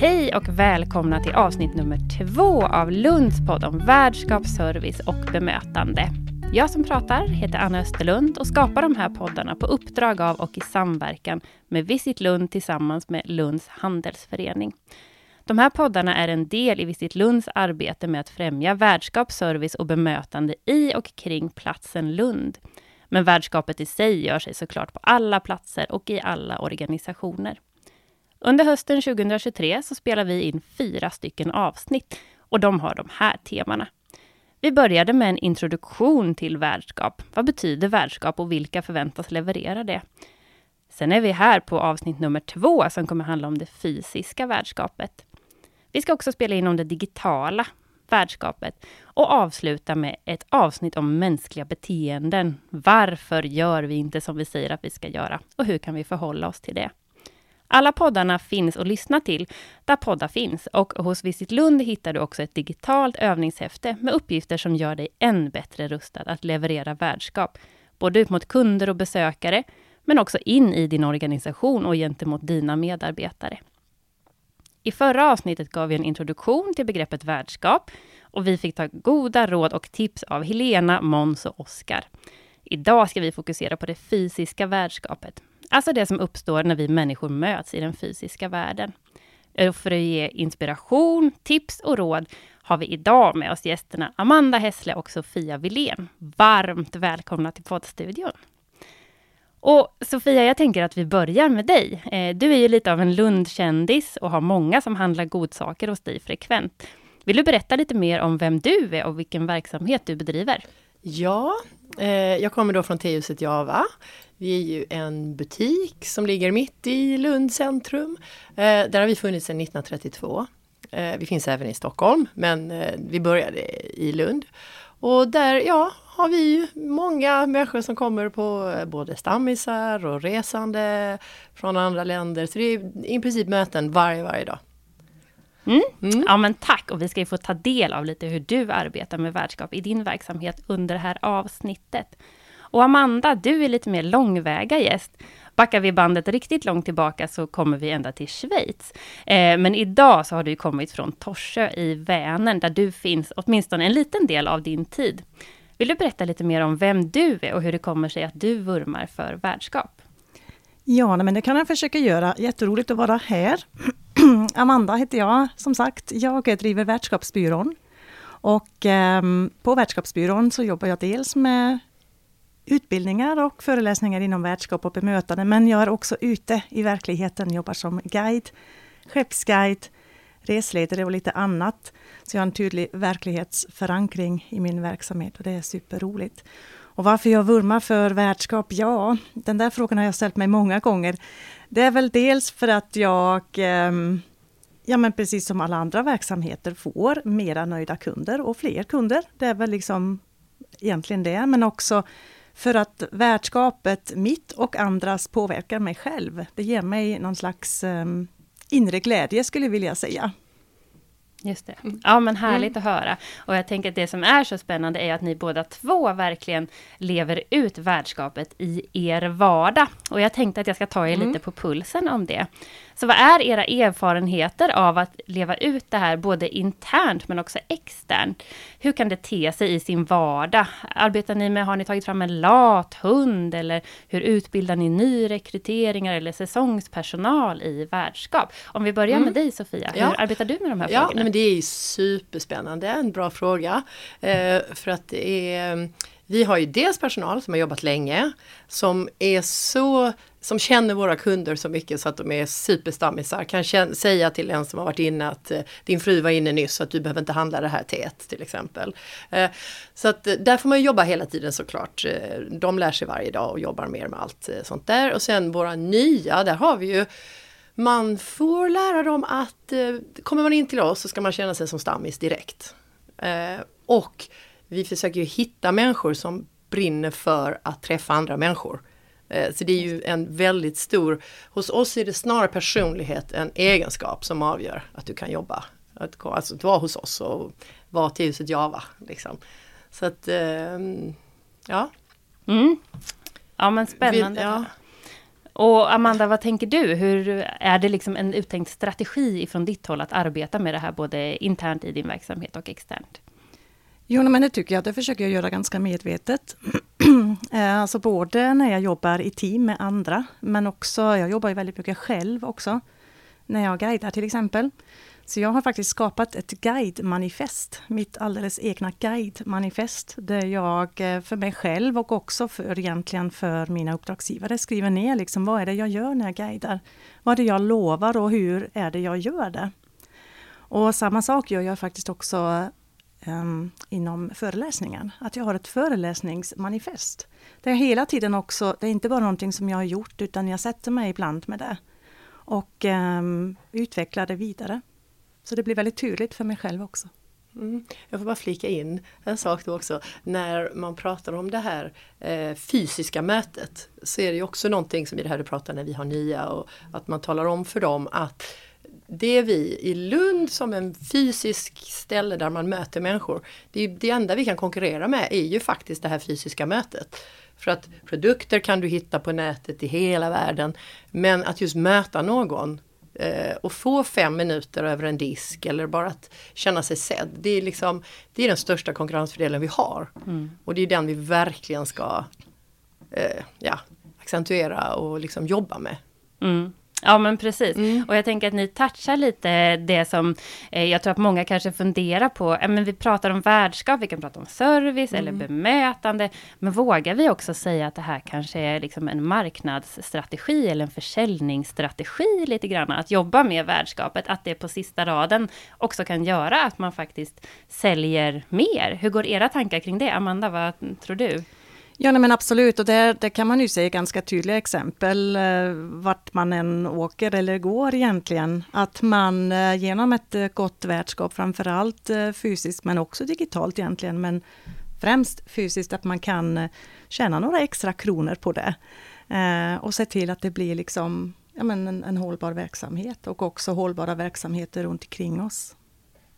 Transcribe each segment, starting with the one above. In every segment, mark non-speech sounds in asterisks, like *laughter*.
Hej och välkomna till avsnitt nummer två av Lunds podd om värdskap, service och bemötande. Jag som pratar heter Anna Österlund och skapar de här poddarna på uppdrag av och i samverkan med Visit Lund tillsammans med Lunds handelsförening. De här poddarna är en del i Visit Lunds arbete med att främja värdskap, service och bemötande i och kring platsen Lund. Men värdskapet i sig gör sig såklart på alla platser och i alla organisationer. Under hösten 2023 så spelar vi in fyra stycken avsnitt och de har de här temana. Vi började med en introduktion till värdskap. Vad betyder värdskap och vilka förväntas leverera det? Sen är vi här på avsnitt nummer två som kommer handla om det fysiska värdskapet. Vi ska också spela in om det digitala värdskapet och avsluta med ett avsnitt om mänskliga beteenden. Varför gör vi inte som vi säger att vi ska göra och hur kan vi förhålla oss till det? Alla poddarna finns att lyssna till där poddar finns och hos Visit Lund hittar du också ett digitalt övningshäfte med uppgifter som gör dig än bättre rustad att leverera värdskap, både ut mot kunder och besökare, men också in i din organisation och gentemot dina medarbetare. I förra avsnittet gav vi en introduktion till begreppet värdskap och vi fick ta goda råd och tips av Helena, Måns och Oskar. Idag ska vi fokusera på det fysiska värdskapet, alltså det som uppstår när vi människor möts i den fysiska världen. Och för att ge inspiration, tips och råd har vi idag med oss gästerna Amanda Hässle och Sofia Wilén. Varmt välkomna till poddstudion! Och Sofia, jag tänker att vi börjar med dig. Eh, du är ju lite av en Lundkändis och har många som handlar godsaker hos dig frekvent. Vill du berätta lite mer om vem du är och vilken verksamhet du bedriver? Ja, eh, jag kommer då från Tehuset Java. Vi är ju en butik som ligger mitt i Lund centrum. Eh, där har vi funnits sedan 1932. Eh, vi finns även i Stockholm, men eh, vi började i Lund. Och där, ja, har vi många människor som kommer på både stammisar och resande från andra länder. Så det är i princip möten varje, varje dag. Mm. Mm. Ja men tack och vi ska ju få ta del av lite hur du arbetar med värdskap i din verksamhet under det här avsnittet. Och Amanda, du är lite mer långväga gäst. Backar vi bandet riktigt långt tillbaka så kommer vi ända till Schweiz. Eh, men idag så har du kommit från Torsö i Vänern, där du finns åtminstone en liten del av din tid. Vill du berätta lite mer om vem du är och hur det kommer sig att du vurmar för värdskap? Ja, men det kan jag försöka göra. Jätteroligt att vara här. *clears throat* Amanda heter jag, som sagt. Jag driver Värdskapsbyrån. Och eh, på Värdskapsbyrån så jobbar jag dels med utbildningar och föreläsningar inom värdskap och bemötande, men jag är också ute i verkligheten, jobbar som guide, skeppsguide, resledare och lite annat. Så jag har en tydlig verklighetsförankring i min verksamhet och det är superroligt. Och varför jag vurmar för värdskap? Ja, den där frågan har jag ställt mig många gånger. Det är väl dels för att jag, ehm, ja men precis som alla andra verksamheter, får mera nöjda kunder och fler kunder. Det är väl liksom egentligen det, men också för att värdskapet, mitt och andras, påverkar mig själv. Det ger mig någon slags um, inre glädje skulle jag vilja säga. Just det. Mm. Ja, men härligt mm. att höra. Och jag tänker att det som är så spännande är att ni båda två verkligen lever ut värdskapet i er vardag. Och jag tänkte att jag ska ta er mm. lite på pulsen om det. Så vad är era erfarenheter av att leva ut det här både internt men också externt? Hur kan det te sig i sin vardag? Arbetar ni med, har ni tagit fram en lathund eller hur utbildar ni nyrekryteringar eller säsongspersonal i värdskap? Om vi börjar mm. med dig Sofia, hur ja. arbetar du med de här ja, frågorna? Men det är superspännande, en bra fråga. Eh, för att det är vi har ju dels personal som har jobbat länge, som är så som känner våra kunder så mycket så att de är superstammisar. Kan säga till en som har varit inne att eh, din fru var inne nyss så att du behöver inte handla det här till ett till exempel. Eh, så att eh, där får man jobba hela tiden såklart. Eh, de lär sig varje dag och jobbar mer med allt sånt där. Och sen våra nya, där har vi ju man får lära dem att kommer man in till oss så ska man känna sig som stammis direkt. Och vi försöker ju hitta människor som brinner för att träffa andra människor. Eh, så det är ju en väldigt stor, hos oss är det snarare personlighet än egenskap som avgör att du kan jobba. Att, alltså att vara hos oss och vara till huset Java. Liksom. Så att, ehm, ja. Mm. Ja men spännande. Vi, ja. Och Amanda, vad tänker du? Hur är det liksom en uttänkt strategi från ditt håll att arbeta med det här både internt i din verksamhet och externt? Jo, men det tycker jag. Det försöker jag göra ganska medvetet. *clears throat* Eh, alltså både när jag jobbar i team med andra, men också, jag jobbar ju väldigt mycket själv också. När jag guidar till exempel. Så jag har faktiskt skapat ett guide-manifest, mitt alldeles egna guide-manifest, där jag eh, för mig själv och också för egentligen för mina uppdragsgivare skriver ner liksom vad är det jag gör när jag guidar? Vad är det jag lovar och hur är det jag gör det? Och samma sak gör jag faktiskt också um, inom föreläsningen. Att jag har ett föreläsningsmanifest. Det är hela tiden också, det är inte bara någonting som jag har gjort utan jag sätter mig ibland med det och um, utvecklar det vidare. Så det blir väldigt tydligt för mig själv också. Mm. Jag får bara flika in en sak då också. När man pratar om det här eh, fysiska mötet så är det ju också någonting som i det här du pratar när vi har nya och att man talar om för dem att det vi i Lund som en fysisk ställe där man möter människor, det, det enda vi kan konkurrera med är ju faktiskt det här fysiska mötet. För att produkter kan du hitta på nätet i hela världen. Men att just möta någon eh, och få fem minuter över en disk eller bara att känna sig sedd. Det är, liksom, det är den största konkurrensfördelen vi har. Mm. Och det är den vi verkligen ska eh, ja, accentuera och liksom jobba med. Mm. Ja men precis. Mm. Och jag tänker att ni touchar lite det som eh, jag tror att många kanske funderar på. Eh, men vi pratar om värdskap, vi kan prata om service mm. eller bemötande. Men vågar vi också säga att det här kanske är liksom en marknadsstrategi eller en försäljningsstrategi lite grann. Att jobba med värdskapet, att det på sista raden också kan göra att man faktiskt säljer mer. Hur går era tankar kring det? Amanda, vad tror du? Ja, nej, men absolut. Och där, där kan man ju se ganska tydliga exempel eh, vart man än åker eller går egentligen. Att man eh, genom ett eh, gott värdskap, framförallt eh, fysiskt men också digitalt egentligen, men främst fysiskt, att man kan eh, tjäna några extra kronor på det. Eh, och se till att det blir liksom ja, men en, en hållbar verksamhet och också hållbara verksamheter runt omkring oss.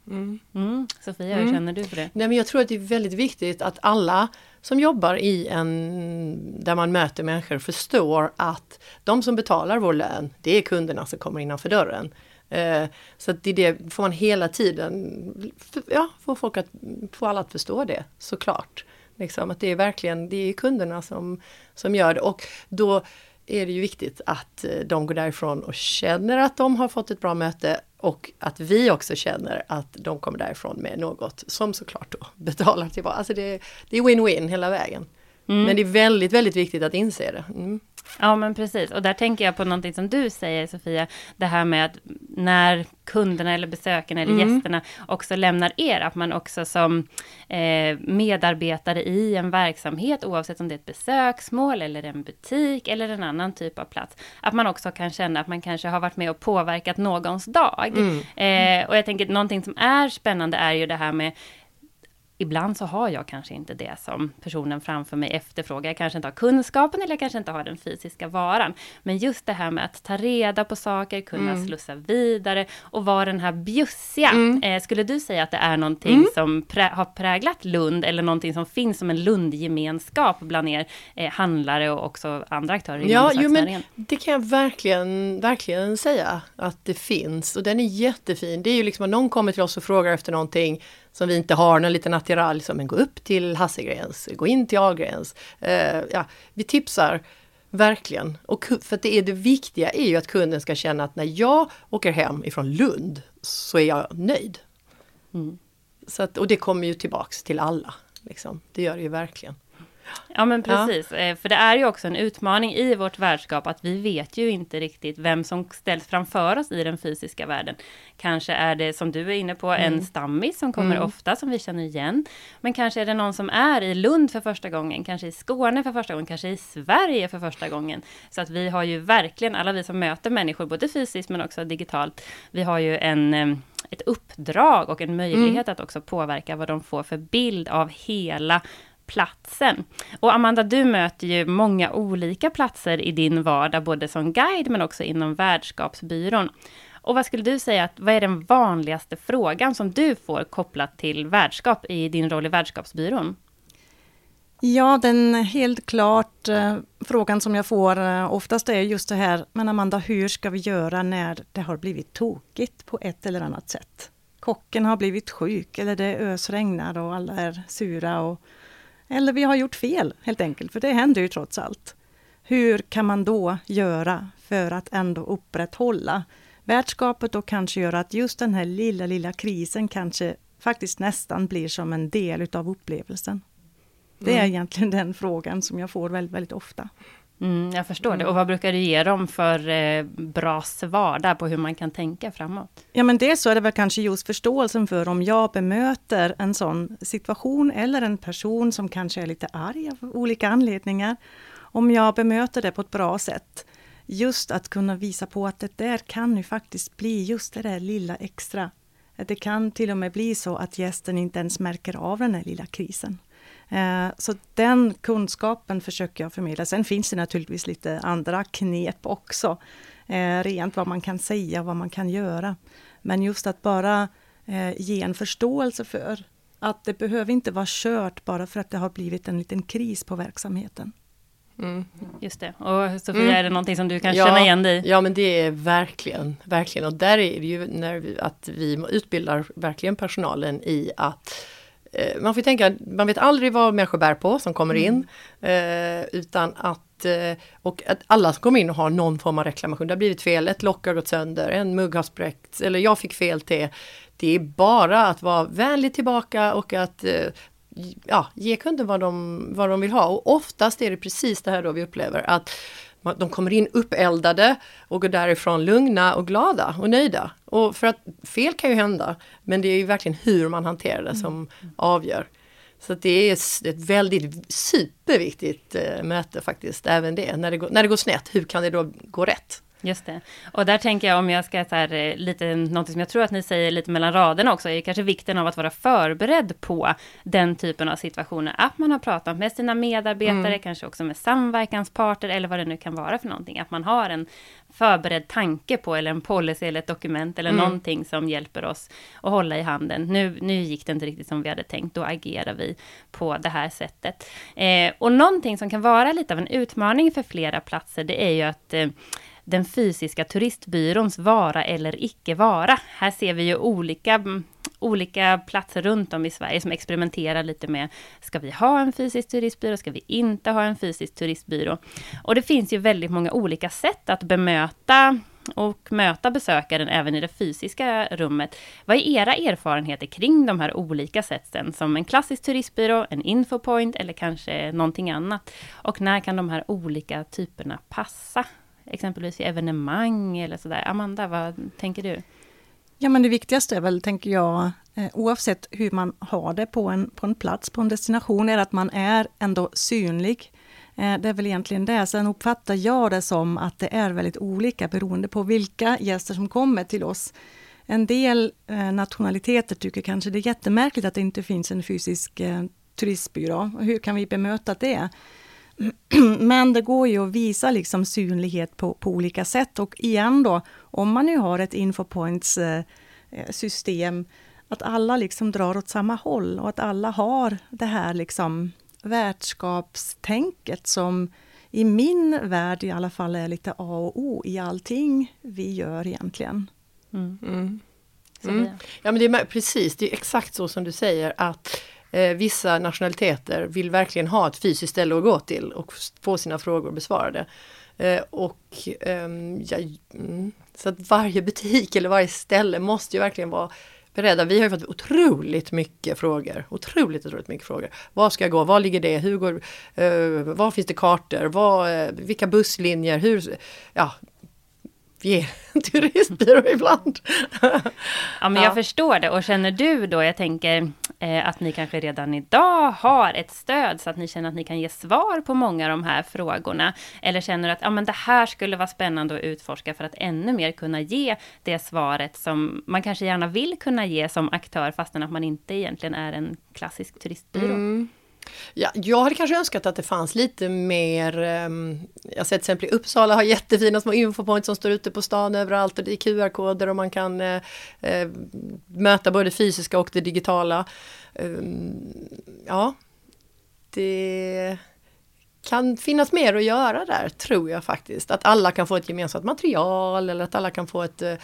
Mm. Mm. Sofia, hur mm. känner du för det? Nej, men jag tror att det är väldigt viktigt att alla som jobbar i en, där man möter människor förstår att de som betalar vår lön, det är kunderna som kommer innanför dörren. Eh, så det, det får man hela tiden, ja, få folk att, få alla att förstå det såklart. Liksom, att det är verkligen, det är kunderna som, som gör det och då är det ju viktigt att eh, de går därifrån och känner att de har fått ett bra möte och att vi också känner att de kommer därifrån med något som såklart då *laughs* betalar tillbaka. Alltså det, det är win-win hela vägen. Mm. Men det är väldigt, väldigt viktigt att inse det. Mm. Ja, men precis. Och där tänker jag på någonting som du säger, Sofia. Det här med att när kunderna eller besökarna eller mm. gästerna också lämnar er, att man också som eh, medarbetare i en verksamhet, oavsett om det är ett besöksmål eller en butik eller en annan typ av plats, att man också kan känna att man kanske har varit med och påverkat någons dag. Mm. Eh, och jag tänker någonting som är spännande är ju det här med ibland så har jag kanske inte det som personen framför mig efterfrågar. Jag kanske inte har kunskapen eller jag kanske inte har den fysiska varan. Men just det här med att ta reda på saker, kunna mm. slussa vidare och vara den här bjussiga. Mm. Eh, skulle du säga att det är någonting mm. som prä har präglat Lund eller någonting som finns som en Lundgemenskap bland er eh, handlare och också andra aktörer inom Ja, jo, men det kan jag verkligen, verkligen säga att det finns och den är jättefin. Det är ju liksom att någon kommer till oss och frågar efter någonting som vi inte har, någon liten attiralj som en gå upp till Hassegrens, gå in till Ahlgrens. Eh, ja, vi tipsar verkligen. Och för det, är det viktiga är ju att kunden ska känna att när jag åker hem ifrån Lund så är jag nöjd. Mm. Så att, och det kommer ju tillbaks till alla. Liksom. Det gör det ju verkligen. Ja men precis, ja. Eh, för det är ju också en utmaning i vårt värdskap att vi vet ju inte riktigt vem som ställs framför oss i den fysiska världen. Kanske är det som du är inne på mm. en stammis som kommer mm. ofta som vi känner igen. Men kanske är det någon som är i Lund för första gången, kanske i Skåne för första gången, kanske i Sverige för första gången. Så att vi har ju verkligen, alla vi som möter människor, både fysiskt men också digitalt, vi har ju en eh, ett uppdrag och en möjlighet mm. att också påverka vad de får för bild av hela platsen. Och Amanda, du möter ju många olika platser i din vardag, både som guide men också inom värdskapsbyrån. Och vad skulle du säga, att, vad är den vanligaste frågan som du får kopplat till värdskap i din roll i värdskapsbyrån? Ja, den helt klart eh, frågan som jag får eh, oftast är just det här, men Amanda, hur ska vi göra när det har blivit tokigt på ett eller annat sätt? Kocken har blivit sjuk eller det ösregnar och alla är sura. Och, eller vi har gjort fel helt enkelt, för det händer ju trots allt. Hur kan man då göra för att ändå upprätthålla värdskapet och kanske göra att just den här lilla, lilla krisen kanske faktiskt nästan blir som en del utav upplevelsen. Det är mm. egentligen den frågan som jag får väldigt, väldigt ofta. Mm, jag förstår det. Mm. Och vad brukar du ge dem för eh, bra svar där på hur man kan tänka framåt? Ja, men dels så är det väl kanske just förståelsen för om jag bemöter en sån situation eller en person som kanske är lite arg av olika anledningar. Om jag bemöter det på ett bra sätt. Just att kunna visa på att det där kan ju faktiskt bli just det där lilla extra. Det kan till och med bli så att gästen inte ens märker av den här lilla krisen. Eh, så den kunskapen försöker jag förmedla. Sen finns det naturligtvis lite andra knep också. Eh, rent vad man kan säga, vad man kan göra. Men just att bara eh, ge en förståelse för att det behöver inte vara kört bara för att det har blivit en liten kris på verksamheten. Mm. Just det. Och Sofia, mm. är det någonting som du kan ja, känna igen dig Ja, men det är verkligen, verkligen. Och där är det ju när vi, att vi utbildar verkligen personalen i att Eh, man får tänka, man vet aldrig vad människor bär på som kommer in. Mm. utan att, eh, och att alla som kommer in och har någon form av reklamation. Det har blivit fel, ett lock har gått sönder, en mugg har spräckts eller jag fick fel te. Det är bara att vara vänlig tillbaka och att ja, ge kunden vad de, vad de vill ha. Och oftast är det precis det här då vi upplever att de kommer in uppeldade och går därifrån lugna och glada och nöjda. Och för att fel kan ju hända, men det är ju verkligen hur man hanterar det som avgör. Så det är ett väldigt superviktigt eh, möte faktiskt, även det. När det, går, när det går snett, hur kan det då gå rätt? Just det. Och där tänker jag om jag ska så här, eh, lite, något som jag tror att ni säger lite mellan raderna också, är kanske vikten av att vara förberedd på den typen av situationer. Att man har pratat med sina medarbetare, mm. kanske också med samverkansparter eller vad det nu kan vara för någonting. Att man har en förberedd tanke på, eller en policy eller ett dokument eller mm. någonting som hjälper oss att hålla i handen. Nu, nu gick det inte riktigt som vi hade tänkt, då agerar vi på det här sättet. Eh, och någonting som kan vara lite av en utmaning för flera platser, det är ju att eh, den fysiska turistbyråns vara eller icke vara. Här ser vi ju olika, mm, olika platser runt om i Sverige som experimenterar lite med, ska vi ha en fysisk turistbyrå, ska vi inte ha en fysisk turistbyrå? Och det finns ju väldigt många olika sätt att bemöta och möta besökaren även i det fysiska rummet. Vad är era erfarenheter kring de här olika sätten, som en klassisk turistbyrå, en infopoint eller kanske någonting annat? Och när kan de här olika typerna passa? Exempelvis i evenemang eller sådär. Amanda, vad tänker du? Ja, men det viktigaste är väl, tänker jag, eh, oavsett hur man har det på en, på en plats, på en destination, är att man är ändå synlig. Eh, det är väl egentligen det. Sen uppfattar jag det som att det är väldigt olika beroende på vilka gäster som kommer till oss. En del eh, nationaliteter tycker kanske det är jättemärkligt att det inte finns en fysisk turistbyrå. Hur kan vi bemöta det? *clears throat* Men det går ju att visa liksom synlighet på, på olika sätt och igen då, om man nu har ett infopoints eh, eh, system, att alla liksom drar åt samma håll och att alla har det här liksom värdskapstänket som i min värld i alla fall är lite A och O i allting vi gör egentligen. Mm. Mm. Mm. Ja men det är precis, det är exakt så som du säger att eh, vissa nationaliteter vill verkligen ha ett fysiskt ställe att gå till och få sina frågor besvarade. Eh, och eh, ja, mm, Så att varje butik eller varje ställe måste ju verkligen vara beredda. Vi har ju fått otroligt mycket frågor. Otroligt, otroligt mycket frågor. Var ska jag gå? Var ligger det? Hur går, uh, var finns det kartor? Var, uh, vilka busslinjer? Hur, ja, en *laughs* turistbyrå *laughs* ibland. ja, men jag ja. förstår det. Och känner du då, jag tänker eh, att ni kanske redan idag har ett stöd så att ni känner att ni kan ge svar på många av de här frågorna. Eller känner att ja, men det här skulle vara spännande att utforska för att ännu mer kunna ge det svaret som man kanske gärna vill kunna ge som aktör fastän att man inte egentligen är en klassisk turistbyrå. Mm. Ja, jag hade kanske önskat att det fanns lite mer, ehm, um, jag har sett till exempel i Uppsala har jättefina små infopoints som står ute på stan överallt och det är QR-koder och man kan uh, uh, möta både fysiska och det digitala. Um, ja, det kan finnas mer att göra där, tror jag faktiskt. Att alla kan få ett gemensamt material eller att alla kan få ett eh,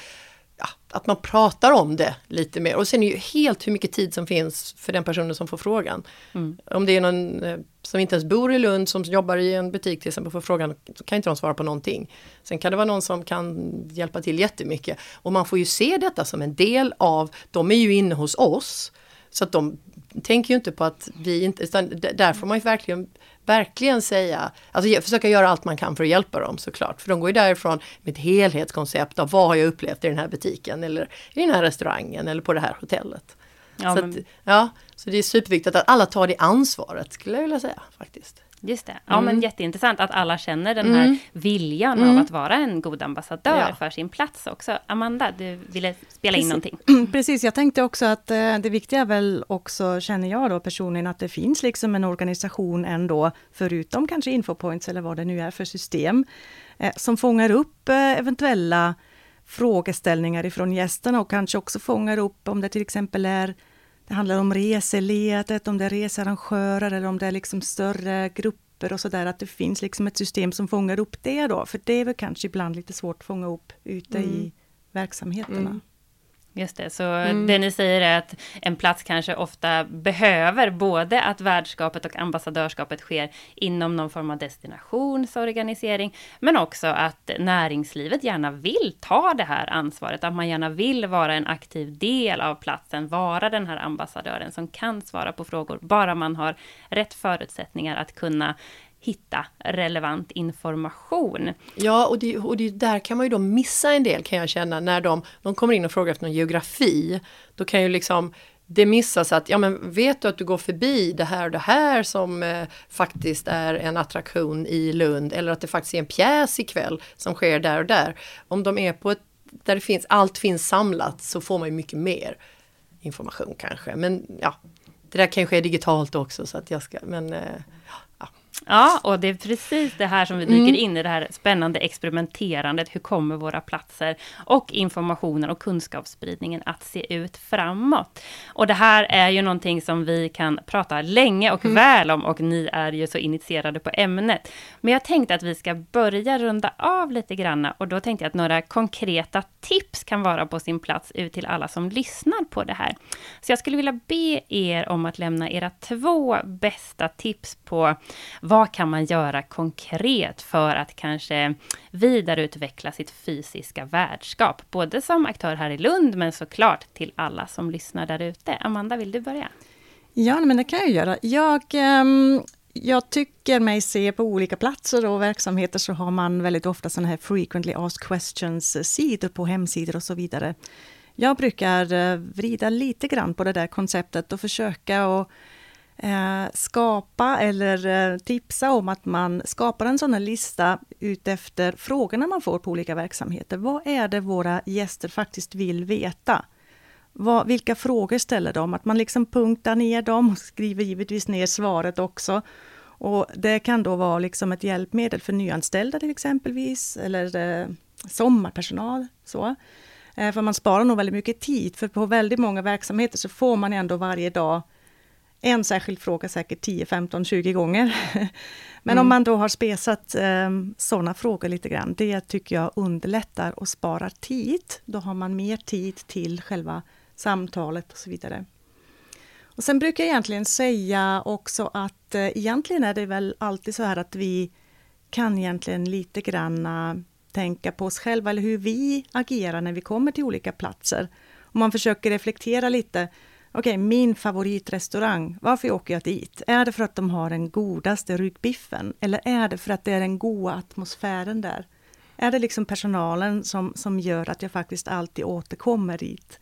ja, att man pratar om det lite mer. Och sen är det ju helt hur mycket tid som finns för den personen som får frågan. Mm. Om det är någon eh, som inte ens bor i Lund som jobbar i en butik till exempel får frågan, så kan inte de svara på någonting. Sen kan det vara någon som kan hjälpa till jättemycket. Och man får ju se detta som en del av, de är ju inne hos oss. Så att de tänker ju inte på att vi inte, utan där får man ju verkligen verkligen säga, alltså försöka göra allt man kan för att hjälpa dem såklart. För de går ju därifrån med ett helhetskoncept av vad har jag upplevt i den här butiken eller i den här restaurangen eller på det här hotellet. Ja, så, men... att, ja, så det är superviktigt att alla tar det ansvaret skulle jag vilja säga faktiskt. Just det. Ja, mm. men jätteintressant att alla känner den här mm. viljan mm. av att vara en god ambassadör ja. för sin plats också. Amanda, du ville spela Precis. in någonting. *clears throat* Precis, jag tänkte också att eh, det viktiga är väl också, känner jag då personligen, att det finns liksom en organisation ändå, förutom kanske Infopoints eller vad det nu är för system, eh, som fångar upp eh, eventuella frågeställningar ifrån gästerna och kanske också fångar upp om det till exempel är det handlar om reseledet, om det är researrangörer eller om det är liksom större grupper och sådär, att det finns liksom ett system som fångar upp det då, för det är väl kanske ibland lite svårt att fånga upp ute mm. i verksamheterna. Mm. Just det, så mm. det ni säger är att en plats kanske ofta behöver både att värdskapet och ambassadörskapet sker inom någon form av destinationsorganisering, men också att näringslivet gärna vill ta det här ansvaret, att man gärna vill vara en aktiv del av platsen, vara den här ambassadören som kan svara på frågor, bara man har rätt förutsättningar att kunna hitta relevant information. Ja, och, det, och det, där kan man ju då missa en del kan jag känna när de, de kommer in och frågar efter någon geografi. Då kan ju liksom det missas att, ja men vet du att du går förbi det här och det här som eh, faktiskt är en attraktion i Lund eller att det faktiskt är en pjäs ikväll som sker där och där. Om de är på ett, där det finns, allt finns samlat så får man ju mycket mer information kanske. Men ja, det där kanske är digitalt också så att jag ska, men eh, Ja, och det är precis det här som vi dyker mm. in i det här spännande experimenterandet. Hur kommer våra platser och informationen och kunskapsspridningen att se ut framåt? Och det här är ju någonting som vi kan prata länge och mm. väl om och ni är ju så initierade på ämnet. Men jag tänkte att vi ska börja runda av lite granna och då tänkte jag att några konkreta tips kan vara på sin plats ut till alla som lyssnar på det här. Så jag skulle vilja be er om att lämna era två bästa tips på vad kan man göra konkret för att kanske vidareutveckla sitt fysiska värdskap? Både som aktör här i Lund, men såklart till alla som lyssnar där ute. Amanda, vill du börja? Ja, men det kan jag göra. Jag, um jag tycker mig se på olika platser och verksamheter så har man väldigt ofta sådana här frequently asked questions-sidor eh, på hemsidor och så vidare. Jag brukar eh, vrida lite grann på det där konceptet och försöka att Eh, skapa eller eh, tipsa om att man skapar en sån här lista utefter frågorna man får på olika verksamheter. Vad är det våra gäster faktiskt vill veta? Vad, vilka frågor ställer de? Att man liksom punktar ner dem och skriver givetvis ner svaret också. Och det kan då vara liksom ett hjälpmedel för nyanställda till exempelvis, eller eh, sommarpersonal. Så. Eh, för man sparar nog väldigt mycket tid, för på väldigt många verksamheter så får man ändå varje dag en särskild fråga säkert 10, 15, 20 gånger. *laughs* Men mm. om man då har spesat eh, sådana frågor lite grann, det tycker jag underlättar och sparar tid. Då har man mer tid till själva samtalet och så vidare. Och sen brukar jag egentligen säga också att eh, egentligen är det väl alltid så här att vi kan egentligen lite grann tänka på oss själva eller hur vi agerar när vi kommer till olika platser. Om man försöker reflektera lite Okej, okay, min favoritrestaurang, varför åker jag dit? Är det för att de har den godaste ryggbiffen? Eller är det för att det är den goda atmosfären där? Är det liksom personalen som, som gör att jag faktiskt alltid återkommer dit?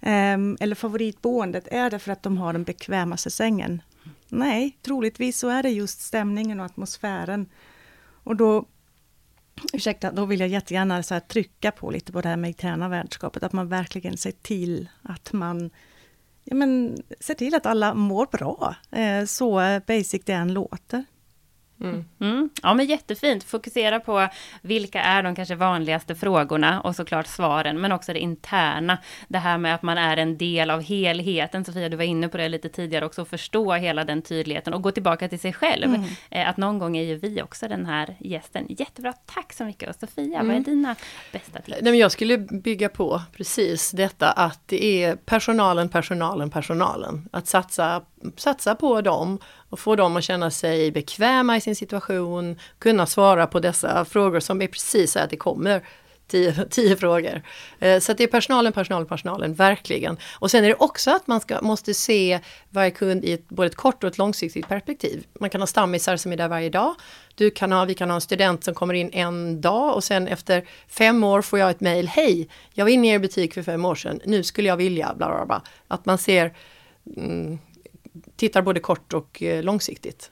Um, eller favoritboendet, är det för att de har den bekvämaste sängen? Nej, troligtvis så är det just stämningen och atmosfären. Och då, ursäkta, då vill jag jättegärna så trycka på lite på det här med interna värdskapet, att man verkligen ser till att man ja, men, se till att alla mår bra, eh, så basic det än låter. Mm. Mm. Ja men jättefint, fokusera på vilka är de kanske vanligaste frågorna och såklart svaren, men också det interna. Det här med att man är en del av helheten, Sofia du var inne på det lite tidigare också, förstå hela den tydligheten och gå tillbaka till sig själv. Mm. Eh, att någon gång är ju vi också den här gästen. Jättebra, tack så mycket. Och Sofia, vad är mm. dina bästa tips? Nej, men jag skulle bygga på precis detta att det är personalen, personalen, personalen. Att satsa, satsa på dem och få dem att känna sig bekväma i sin situation, kunna svara på dessa frågor som är precis så att det kommer tio, *laughs* tio frågor. Eh, så det är personalen, personalen, personalen, verkligen. Och sen är det också att man ska, måste se varje kund i ett, både ett kort och ett långsiktigt perspektiv. Man kan ha stammisar som är där varje dag. Du kan ha, vi kan ha en student som kommer in en dag och sen efter fem år får jag ett mejl. Hej, jag var inne i er butik för fem år sedan. Nu skulle jag vilja, bla bla bla. Att man ser mm, tittar både kort och eh, långsiktigt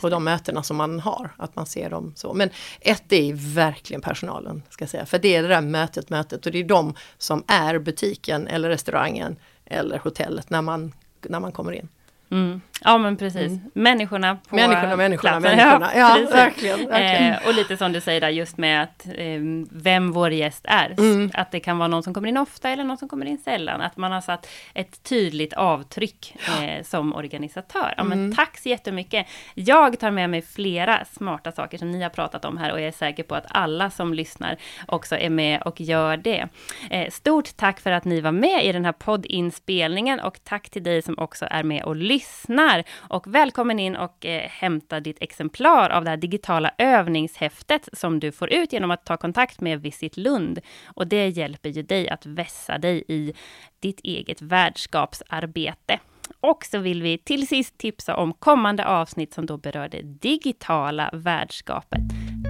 på de mötena som man har, att man ser dem så. Men ett är verkligen personalen, ska säga. För det är det där mötet, mötet och det är de som är butiken eller restaurangen eller hotellet när man, när man kommer in. Mm. Ja men precis, mm. människorna på Människorna, människorna, platsen. människorna. Ja, ja verkligen. verkligen. Eh, och lite som du säger där just med att eh, vem vår gäst är. Mm. Att det kan vara någon som kommer in ofta eller någon som kommer in sällan. Att man har satt ett tydligt avtryck eh, som organisatör. Ja, men mm. tack så jättemycket. Jag tar med mig flera smarta saker som ni har pratat om här och jag är säker på att alla som lyssnar också är med och gör det. Eh, stort tack för att ni var med i den här poddinspelningen och tack till dig som också är med och lyssnar här. Och välkommen in och eh, hämta ditt exemplar av det här digitala övningshäftet som du får ut genom att ta kontakt med Visit Lund. Och det hjälper ju dig att vässa dig i ditt eget värdskapsarbete. Och så vill vi till sist tipsa om kommande avsnitt som då berör det digitala värdskapet.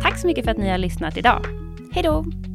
Tack så mycket för att ni har lyssnat idag. Hej då!